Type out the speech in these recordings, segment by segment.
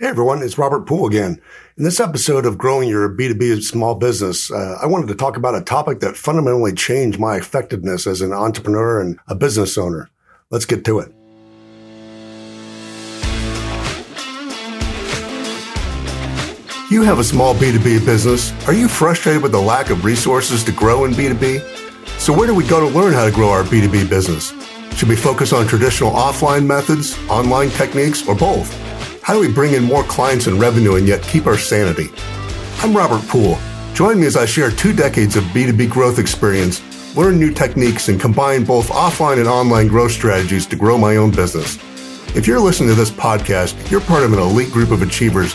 Hey everyone, it's Robert Poole again. In this episode of Growing Your B2B Small Business, uh, I wanted to talk about a topic that fundamentally changed my effectiveness as an entrepreneur and a business owner. Let's get to it. You have a small B2B business. Are you frustrated with the lack of resources to grow in B2B? So where do we go to learn how to grow our B2B business? Should we focus on traditional offline methods, online techniques, or both? How do we bring in more clients and revenue and yet keep our sanity? I'm Robert Poole. Join me as I share two decades of B2B growth experience, learn new techniques, and combine both offline and online growth strategies to grow my own business. If you're listening to this podcast, you're part of an elite group of achievers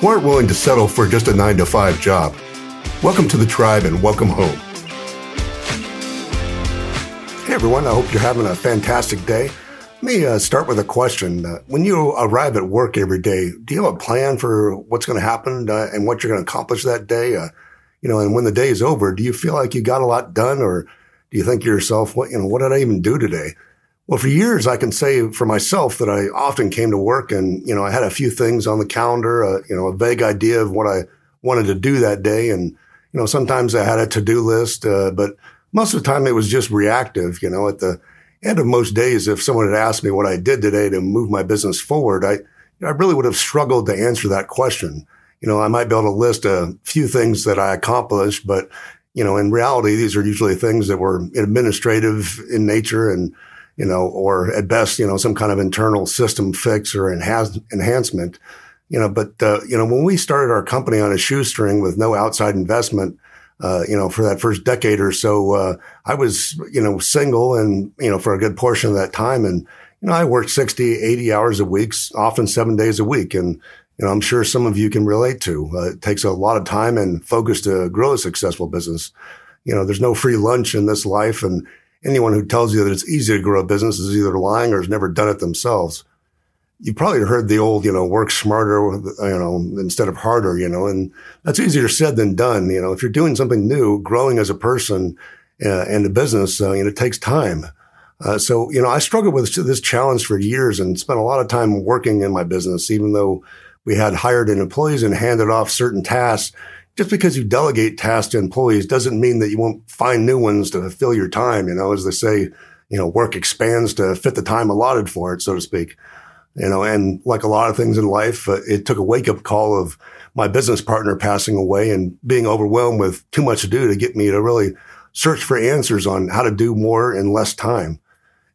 who aren't willing to settle for just a nine to five job. Welcome to the tribe and welcome home. Hey everyone, I hope you're having a fantastic day. Let me uh, start with a question. Uh, when you arrive at work every day, do you have a plan for what's going to happen uh, and what you're going to accomplish that day? Uh, you know, and when the day is over, do you feel like you got a lot done, or do you think to yourself, "What you know, what did I even do today?" Well, for years, I can say for myself that I often came to work and you know I had a few things on the calendar, uh, you know, a vague idea of what I wanted to do that day, and you know, sometimes I had a to do list, uh, but most of the time it was just reactive. You know, at the end of most days, if someone had asked me what I did today to move my business forward, I, I really would have struggled to answer that question. You know, I might be able to list a few things that I accomplished, but, you know, in reality, these are usually things that were administrative in nature and, you know, or at best, you know, some kind of internal system fix or enhance, enhancement, you know, but, uh, you know, when we started our company on a shoestring with no outside investment, uh, you know, for that first decade or so, uh, I was, you know, single and, you know, for a good portion of that time. And, you know, I worked 60, 80 hours a week, often seven days a week. And, you know, I'm sure some of you can relate to. Uh, it takes a lot of time and focus to grow a successful business. You know, there's no free lunch in this life. And anyone who tells you that it's easy to grow a business is either lying or has never done it themselves you probably heard the old, you know, work smarter, you know, instead of harder, you know, and that's easier said than done. You know, if you're doing something new, growing as a person uh, and a business, uh, you know, it takes time. Uh, so, you know, I struggled with this challenge for years and spent a lot of time working in my business, even though we had hired in employees and handed off certain tasks. Just because you delegate tasks to employees doesn't mean that you won't find new ones to fill your time. You know, as they say, you know, work expands to fit the time allotted for it, so to speak you know, and like a lot of things in life, uh, it took a wake up call of my business partner passing away and being overwhelmed with too much to do to get me to really search for answers on how to do more in less time.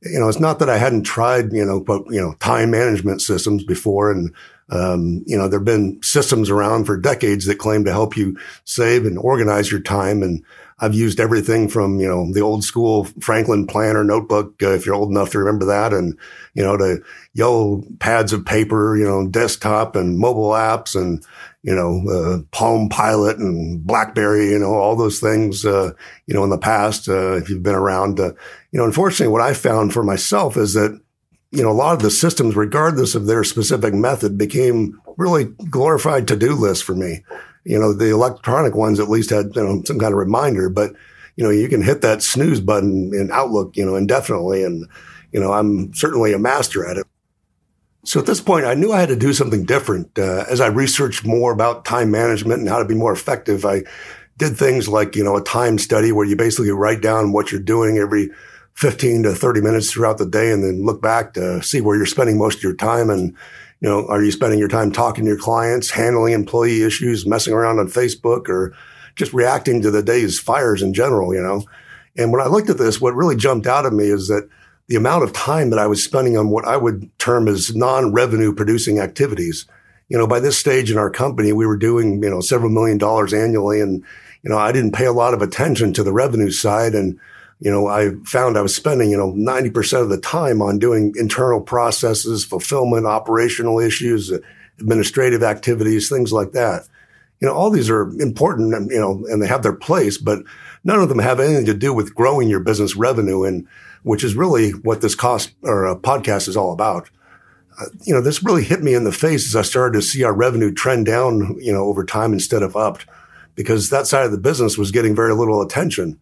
You know, it's not that I hadn't tried, you know, but, you know, time management systems before. And, um, you know, there've been systems around for decades that claim to help you save and organize your time. And I've used everything from, you know, the old school Franklin planner notebook, uh, if you're old enough to remember that, and, you know, to yellow pads of paper, you know, desktop and mobile apps and, you know, uh, Palm Pilot and Blackberry, you know, all those things, uh, you know, in the past, uh, if you've been around, uh, you know, unfortunately, what I found for myself is that, you know, a lot of the systems, regardless of their specific method, became really glorified to-do lists for me you know, the electronic ones at least had you know, some kind of reminder, but you know, you can hit that snooze button in Outlook, you know, indefinitely. And, you know, I'm certainly a master at it. So at this point, I knew I had to do something different. Uh, as I researched more about time management and how to be more effective, I did things like, you know, a time study where you basically write down what you're doing every 15 to 30 minutes throughout the day and then look back to see where you're spending most of your time and, you know, are you spending your time talking to your clients, handling employee issues, messing around on Facebook, or just reacting to the day's fires in general, you know? And when I looked at this, what really jumped out at me is that the amount of time that I was spending on what I would term as non-revenue producing activities. You know, by this stage in our company, we were doing, you know, several million dollars annually. And, you know, I didn't pay a lot of attention to the revenue side. And you know, I found I was spending, you know, 90% of the time on doing internal processes, fulfillment, operational issues, administrative activities, things like that. You know, all these are important, and, you know, and they have their place, but none of them have anything to do with growing your business revenue and which is really what this cost or uh, podcast is all about. Uh, you know, this really hit me in the face as I started to see our revenue trend down, you know, over time instead of up because that side of the business was getting very little attention.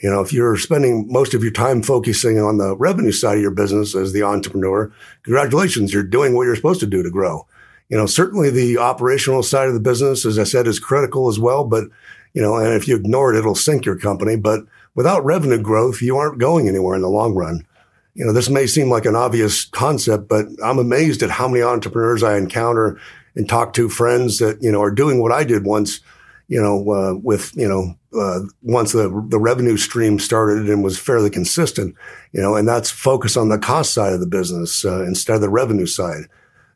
You know, if you're spending most of your time focusing on the revenue side of your business as the entrepreneur, congratulations, you're doing what you're supposed to do to grow. you know, certainly the operational side of the business, as I said, is critical as well. But, you know, and if you ignore it, it'll sink your company. But without revenue growth, you aren't going anywhere in the long run. You know, this may seem like an obvious concept, but I'm amazed at how many entrepreneurs I encounter and talk to friends that, you know, are doing what I did once, you know, uh, with, you know, uh, once the, the revenue stream started and was fairly consistent, you know, and that's focus on the cost side of the business uh, instead of the revenue side.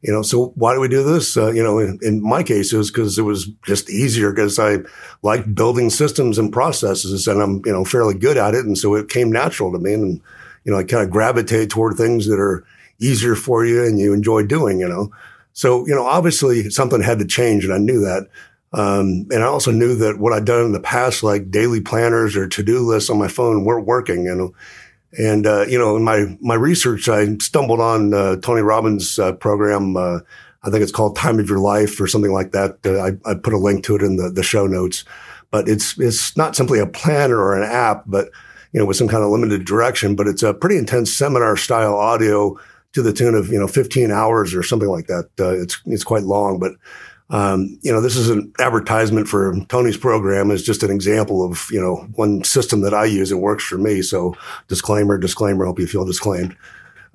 You know, so why do we do this? Uh, you know, in, in, my case, it was because it was just easier because I like building systems and processes and I'm, you know, fairly good at it. And so it came natural to me. And, you know, I kind of gravitate toward things that are easier for you and you enjoy doing, you know. So, you know, obviously something had to change and I knew that. Um, and I also knew that what I'd done in the past, like daily planners or to-do lists on my phone weren't working, know. And, uh, you know, in my, my research, I stumbled on, uh, Tony Robbins' uh, program. Uh, I think it's called Time of Your Life or something like that. Uh, I, I put a link to it in the, the show notes, but it's, it's not simply a planner or an app, but, you know, with some kind of limited direction, but it's a pretty intense seminar style audio to the tune of, you know, 15 hours or something like that. Uh, it's, it's quite long, but, um, you know, this is an advertisement for Tony's program is just an example of, you know, one system that I use. It works for me. So disclaimer, disclaimer, hope you feel disclaimed.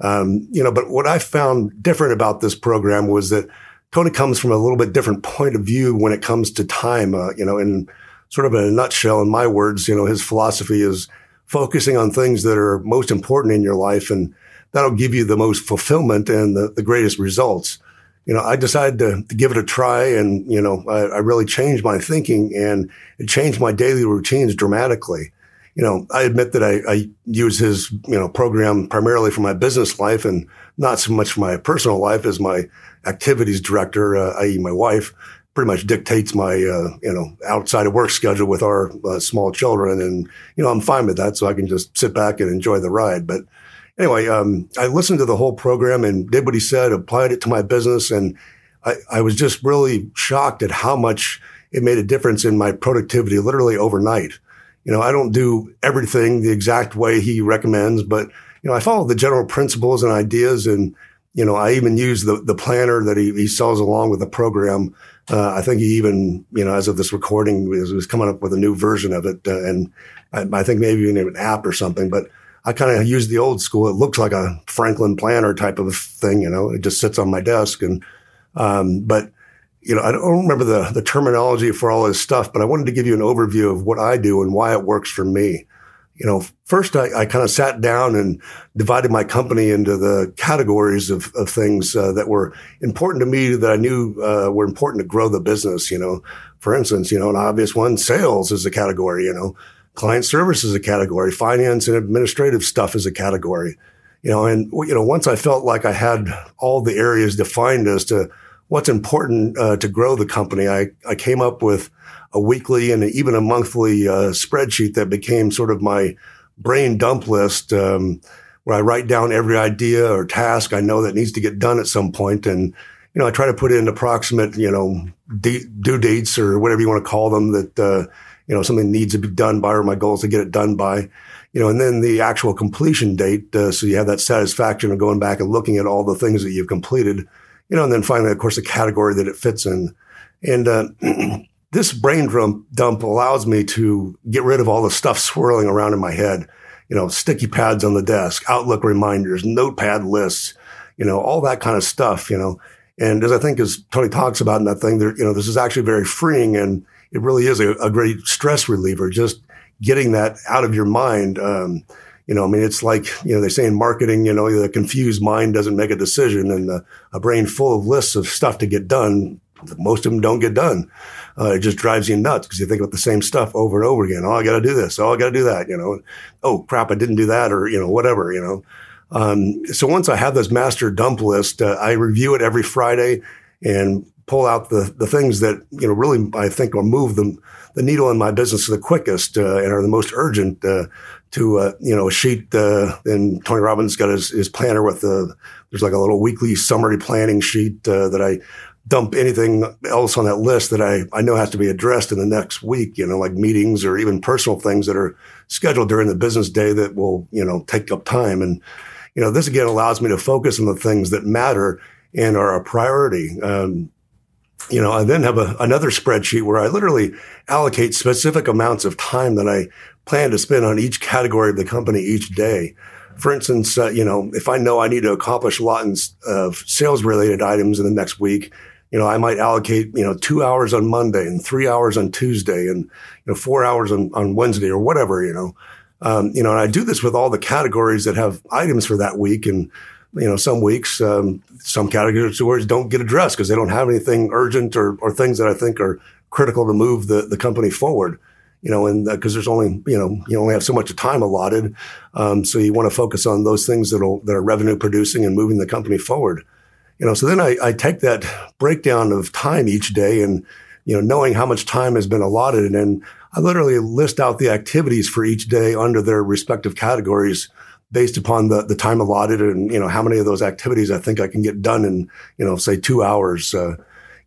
Um, you know, but what I found different about this program was that Tony comes from a little bit different point of view when it comes to time, uh, you know, in sort of in a nutshell, in my words, you know, his philosophy is focusing on things that are most important in your life and that'll give you the most fulfillment and the, the greatest results you know, I decided to, to, give it a try and, you know, I, I, really changed my thinking and it changed my daily routines dramatically. You know, I admit that I, I use his, you know, program primarily for my business life and not so much my personal life as my activities director, uh, i.e. my wife pretty much dictates my, uh, you know, outside of work schedule with our uh, small children. And, you know, I'm fine with that. So I can just sit back and enjoy the ride. But, anyway, um, I listened to the whole program and did what he said, applied it to my business. And I, I was just really shocked at how much it made a difference in my productivity literally overnight. You know, I don't do everything the exact way he recommends, but, you know, I follow the general principles and ideas. And, you know, I even use the, the planner that he, he sells along with the program. Uh, I think he even, you know, as of this recording, was, was coming up with a new version of it. Uh, and I, I, think maybe even an app or something, but I kind of use the old school. It looks like a Franklin planner type of thing, you know, it just sits on my desk. And, um, but, you know, I don't remember the, the terminology for all this stuff, but I wanted to give you an overview of what I do and why it works for me. You know, first I, I kind of sat down and divided my company into the categories of, of things uh, that were important to me that I knew uh, were important to grow the business. You know, for instance, you know, an obvious one, sales is a category, you know, client service is a category, finance and administrative stuff is a category. You know, and you know, once I felt like I had all the areas defined as to what's important uh, to grow the company, I I came up with a weekly and even a monthly uh, spreadsheet that became sort of my brain dump list. Um, where I write down every idea or task I know that needs to get done at some point, and you know, I try to put in approximate, you know, due dates or whatever you want to call them that uh, you know, something needs to be done by or my goal is to get it done by, you know, and then the actual completion date. Uh, so you have that satisfaction of going back and looking at all the things that you've completed, you know, and then finally, of course, the category that it fits in. And, uh, this brain dump, dump allows me to get rid of all the stuff swirling around in my head, you know, sticky pads on the desk, Outlook reminders, notepad lists, you know, all that kind of stuff, you know. And as I think as Tony talks about in that thing, there, you know, this is actually very freeing and it really is a, a great stress reliever. Just getting that out of your mind. Um, you know, I mean, it's like, you know, they say in marketing, you know, the confused mind doesn't make a decision and the, a brain full of lists of stuff to get done. Most of them don't get done. Uh, it just drives you nuts because you think about the same stuff over and over again. Oh, I got to do this. Oh, I got to do that. You know, oh crap, I didn't do that or, you know, whatever, you know. Um, so once I have this master dump list, uh, I review it every Friday and pull out the, the things that, you know, really I think will move the, the needle in my business the quickest uh, and are the most urgent uh, to, uh, you know, a sheet. Uh, and Tony Robbins got his, his planner with the, there's like a little weekly summary planning sheet uh, that I dump anything else on that list that I, I know has to be addressed in the next week, you know, like meetings or even personal things that are scheduled during the business day that will, you know, take up time. And, you know, this again allows me to focus on the things that matter and are a priority. Um, you know, I then have a, another spreadsheet where I literally allocate specific amounts of time that I plan to spend on each category of the company each day. For instance, uh, you know, if I know I need to accomplish a lot of sales related items in the next week, you know, I might allocate, you know, two hours on Monday and three hours on Tuesday and, you know, four hours on, on Wednesday or whatever, you know. Um, you know, and I do this with all the categories that have items for that week. And, you know, some weeks, um, some categories don't get addressed because they don't have anything urgent or, or things that I think are critical to move the, the company forward. You know, and because uh, there's only you know you only have so much time allotted, um, so you want to focus on those things that that are revenue producing and moving the company forward. You know, so then I, I take that breakdown of time each day and you know knowing how much time has been allotted, and I literally list out the activities for each day under their respective categories based upon the, the time allotted and, you know, how many of those activities I think I can get done in, you know, say two hours. Uh,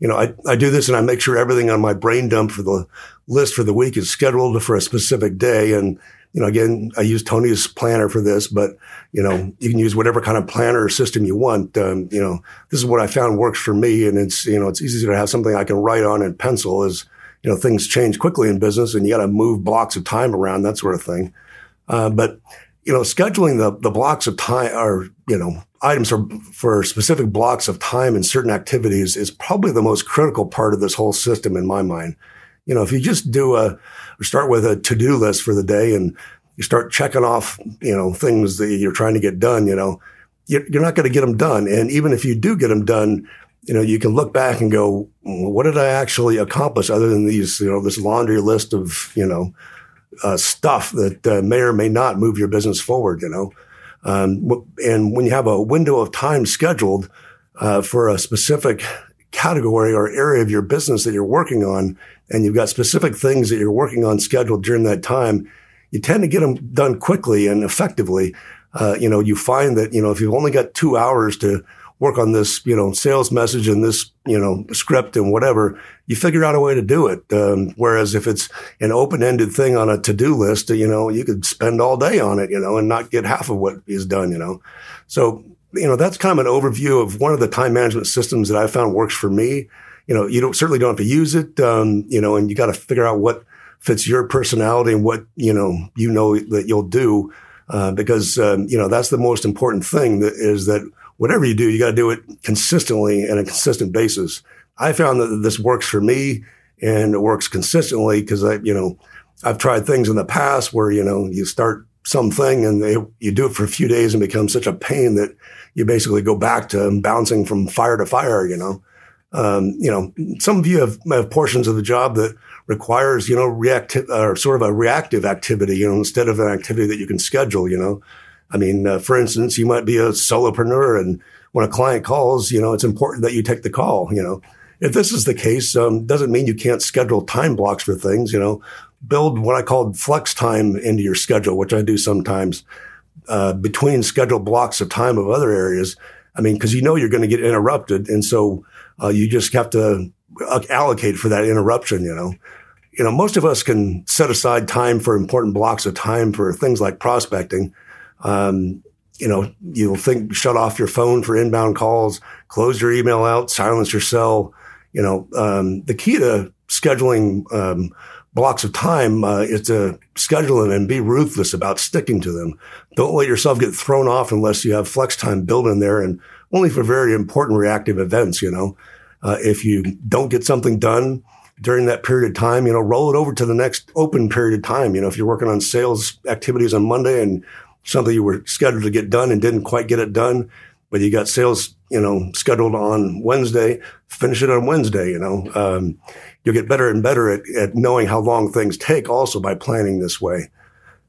you know, I, I do this and I make sure everything on my brain dump for the list for the week is scheduled for a specific day. And, you know, again, I use Tony's planner for this, but, you know, you can use whatever kind of planner or system you want. Um, you know, this is what I found works for me. And it's, you know, it's easy to have something I can write on in pencil as, you know, things change quickly in business and you got to move blocks of time around, that sort of thing. Uh, but you know, scheduling the, the blocks of time or, you know, items for, for specific blocks of time and certain activities is probably the most critical part of this whole system in my mind. You know, if you just do a, start with a to-do list for the day and you start checking off, you know, things that you're trying to get done, you know, you're not going to get them done. And even if you do get them done, you know, you can look back and go, what did I actually accomplish other than these, you know, this laundry list of, you know, uh, stuff that uh, may or may not move your business forward, you know. Um, and when you have a window of time scheduled uh, for a specific category or area of your business that you're working on, and you've got specific things that you're working on scheduled during that time, you tend to get them done quickly and effectively. Uh, you know, you find that, you know, if you've only got two hours to work on this, you know, sales message and this, you know, script and whatever, you figure out a way to do it. Um, whereas if it's an open-ended thing on a to-do list, you know, you could spend all day on it, you know, and not get half of what is done, you know. So, you know, that's kind of an overview of one of the time management systems that I found works for me. You know, you don't certainly don't have to use it, um, you know, and you got to figure out what fits your personality and what, you know, you know that you'll do. Uh, because, um, you know, that's the most important thing that is that whatever you do, you got to do it consistently and a consistent basis. I found that this works for me and it works consistently because I, you know, I've tried things in the past where, you know, you start something and they, you do it for a few days and become such a pain that you basically go back to bouncing from fire to fire, you know. Um, you know, some of you have, have, portions of the job that requires, you know, reactive or sort of a reactive activity, you know, instead of an activity that you can schedule, you know. I mean, uh, for instance, you might be a solopreneur and when a client calls, you know, it's important that you take the call, you know. If this is the case, um, doesn't mean you can't schedule time blocks for things, you know. Build what I call flex time into your schedule, which I do sometimes, uh, between scheduled blocks of time of other areas. I mean, cause you know you're going to get interrupted. And so, uh, you just have to uh, allocate for that interruption, you know you know, most of us can set aside time for important blocks of time for things like prospecting. Um, you know, you'll think shut off your phone for inbound calls, close your email out, silence your cell. You know, um, the key to scheduling um, blocks of time uh, is to schedule them and be ruthless about sticking to them. Don't let yourself get thrown off unless you have flex time built in there, and only for very important reactive events. You know, uh, if you don't get something done during that period of time, you know, roll it over to the next open period of time. You know, if you're working on sales activities on Monday and something you were scheduled to get done and didn't quite get it done, but you got sales, you know, scheduled on Wednesday, finish it on Wednesday, you know. Um, you'll get better and better at, at knowing how long things take also by planning this way.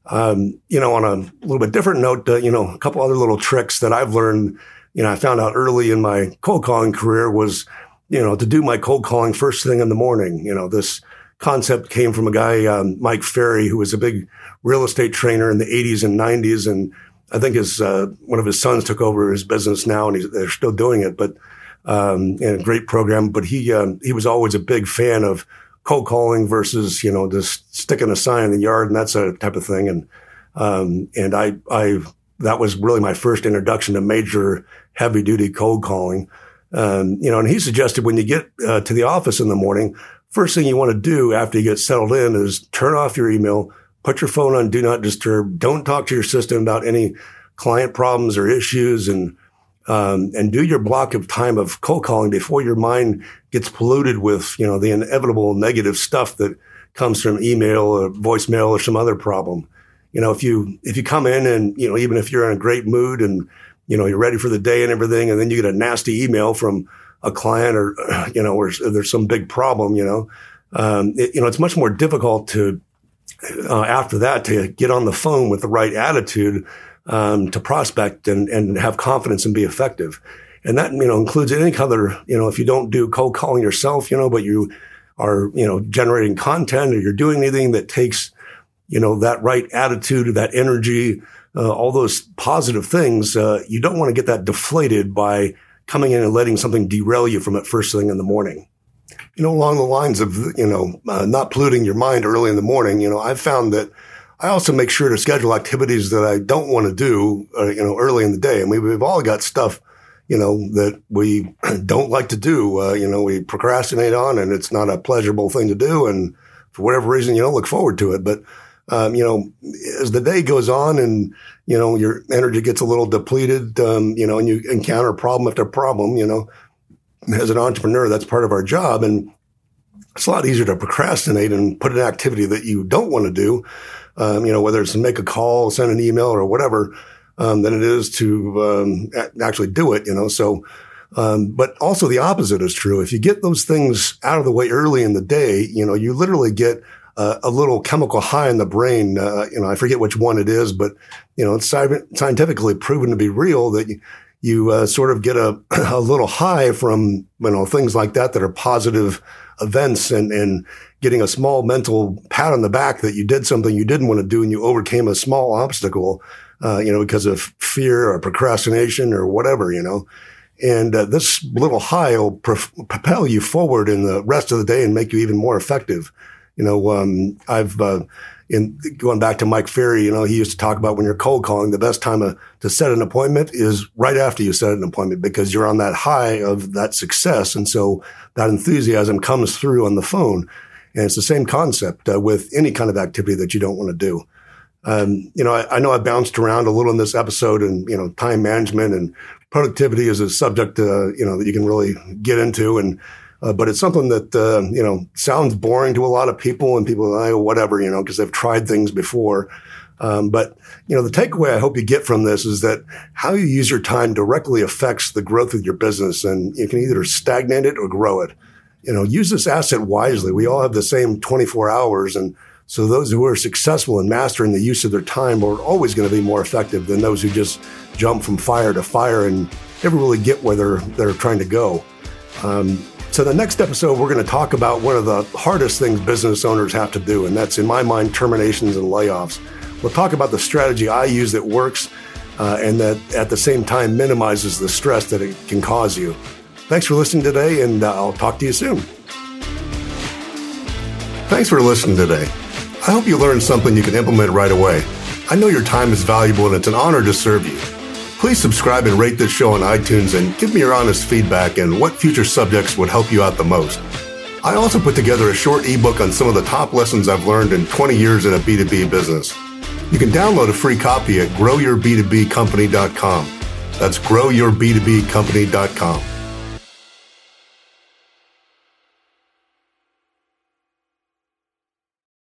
Um, you know, on a little bit different note, uh, you know, a couple other little tricks that I've learned, you know, I found out early in my cold calling career was, you know, to do my cold calling first thing in the morning. You know, this concept came from a guy, um, Mike Ferry, who was a big real estate trainer in the 80s and 90s. And I think his, uh, one of his sons took over his business now and they're still doing it, but, um, a great program. But he, um, he was always a big fan of cold calling versus, you know, just sticking a sign in the yard and that sort of type of thing. And, um, and I, I, that was really my first introduction to major heavy duty cold calling. Um, you know, and he suggested when you get uh, to the office in the morning, first thing you want to do after you get settled in is turn off your email, put your phone on do not disturb, don't talk to your system about any client problems or issues, and um, and do your block of time of cold calling before your mind gets polluted with you know the inevitable negative stuff that comes from email or voicemail or some other problem. You know, if you if you come in and you know even if you're in a great mood and you know you're ready for the day and everything, and then you get a nasty email from a client or you know or there's some big problem, you know, um, it, you know it's much more difficult to uh, after that to get on the phone with the right attitude um, to prospect and, and have confidence and be effective. And that, you know, includes any other, you know, if you don't do cold calling yourself, you know, but you are, you know, generating content or you're doing anything that takes, you know, that right attitude, that energy, uh, all those positive things, uh, you don't want to get that deflated by coming in and letting something derail you from it first thing in the morning. You know, along the lines of, you know, uh, not polluting your mind early in the morning, you know, I've found that I also make sure to schedule activities that I don't want to do, uh, you know, early in the day. I mean, we've all got stuff, you know, that we don't like to do. Uh, you know, we procrastinate on and it's not a pleasurable thing to do. And for whatever reason, you don't look forward to it. But, um, you know, as the day goes on and, you know, your energy gets a little depleted, um, you know, and you encounter problem after problem, you know, as an entrepreneur, that's part of our job. And it's a lot easier to procrastinate and put an activity that you don't want to do um, you know, whether it's to make a call, send an email or whatever, um, than it is to um, actually do it, you know. So, um, but also the opposite is true. If you get those things out of the way early in the day, you know, you literally get uh, a little chemical high in the brain. Uh, you know, I forget which one it is, but, you know, it's scientifically proven to be real that you, you uh, sort of get a, a little high from, you know, things like that that are positive events and, and getting a small mental pat on the back that you did something you didn't want to do and you overcame a small obstacle, uh, you know, because of fear or procrastination or whatever, you know. And uh, this little high will pro- propel you forward in the rest of the day and make you even more effective. You know, um, I've, uh, in going back to Mike Ferry, you know, he used to talk about when you're cold calling, the best time to, to set an appointment is right after you set an appointment because you're on that high of that success. And so that enthusiasm comes through on the phone. And it's the same concept uh, with any kind of activity that you don't want to do. Um, you know, I, I, know I bounced around a little in this episode and, you know, time management and productivity is a subject, uh, you know, that you can really get into. And, uh, but it's something that, uh, you know, sounds boring to a lot of people and people, oh, whatever, you know, because they've tried things before. Um, but, you know, the takeaway I hope you get from this is that how you use your time directly affects the growth of your business and you can either stagnate it or grow it you know, use this asset wisely. We all have the same 24 hours. And so those who are successful in mastering the use of their time are always going to be more effective than those who just jump from fire to fire and never really get where they're, they're trying to go. Um, so the next episode, we're going to talk about one of the hardest things business owners have to do. And that's in my mind, terminations and layoffs. We'll talk about the strategy I use that works uh, and that at the same time minimizes the stress that it can cause you. Thanks for listening today, and uh, I'll talk to you soon. Thanks for listening today. I hope you learned something you can implement right away. I know your time is valuable and it's an honor to serve you. Please subscribe and rate this show on iTunes and give me your honest feedback and what future subjects would help you out the most. I also put together a short ebook on some of the top lessons I've learned in 20 years in a B2B business. You can download a free copy at growyourb2bcompany.com. That's growyourb2bcompany.com.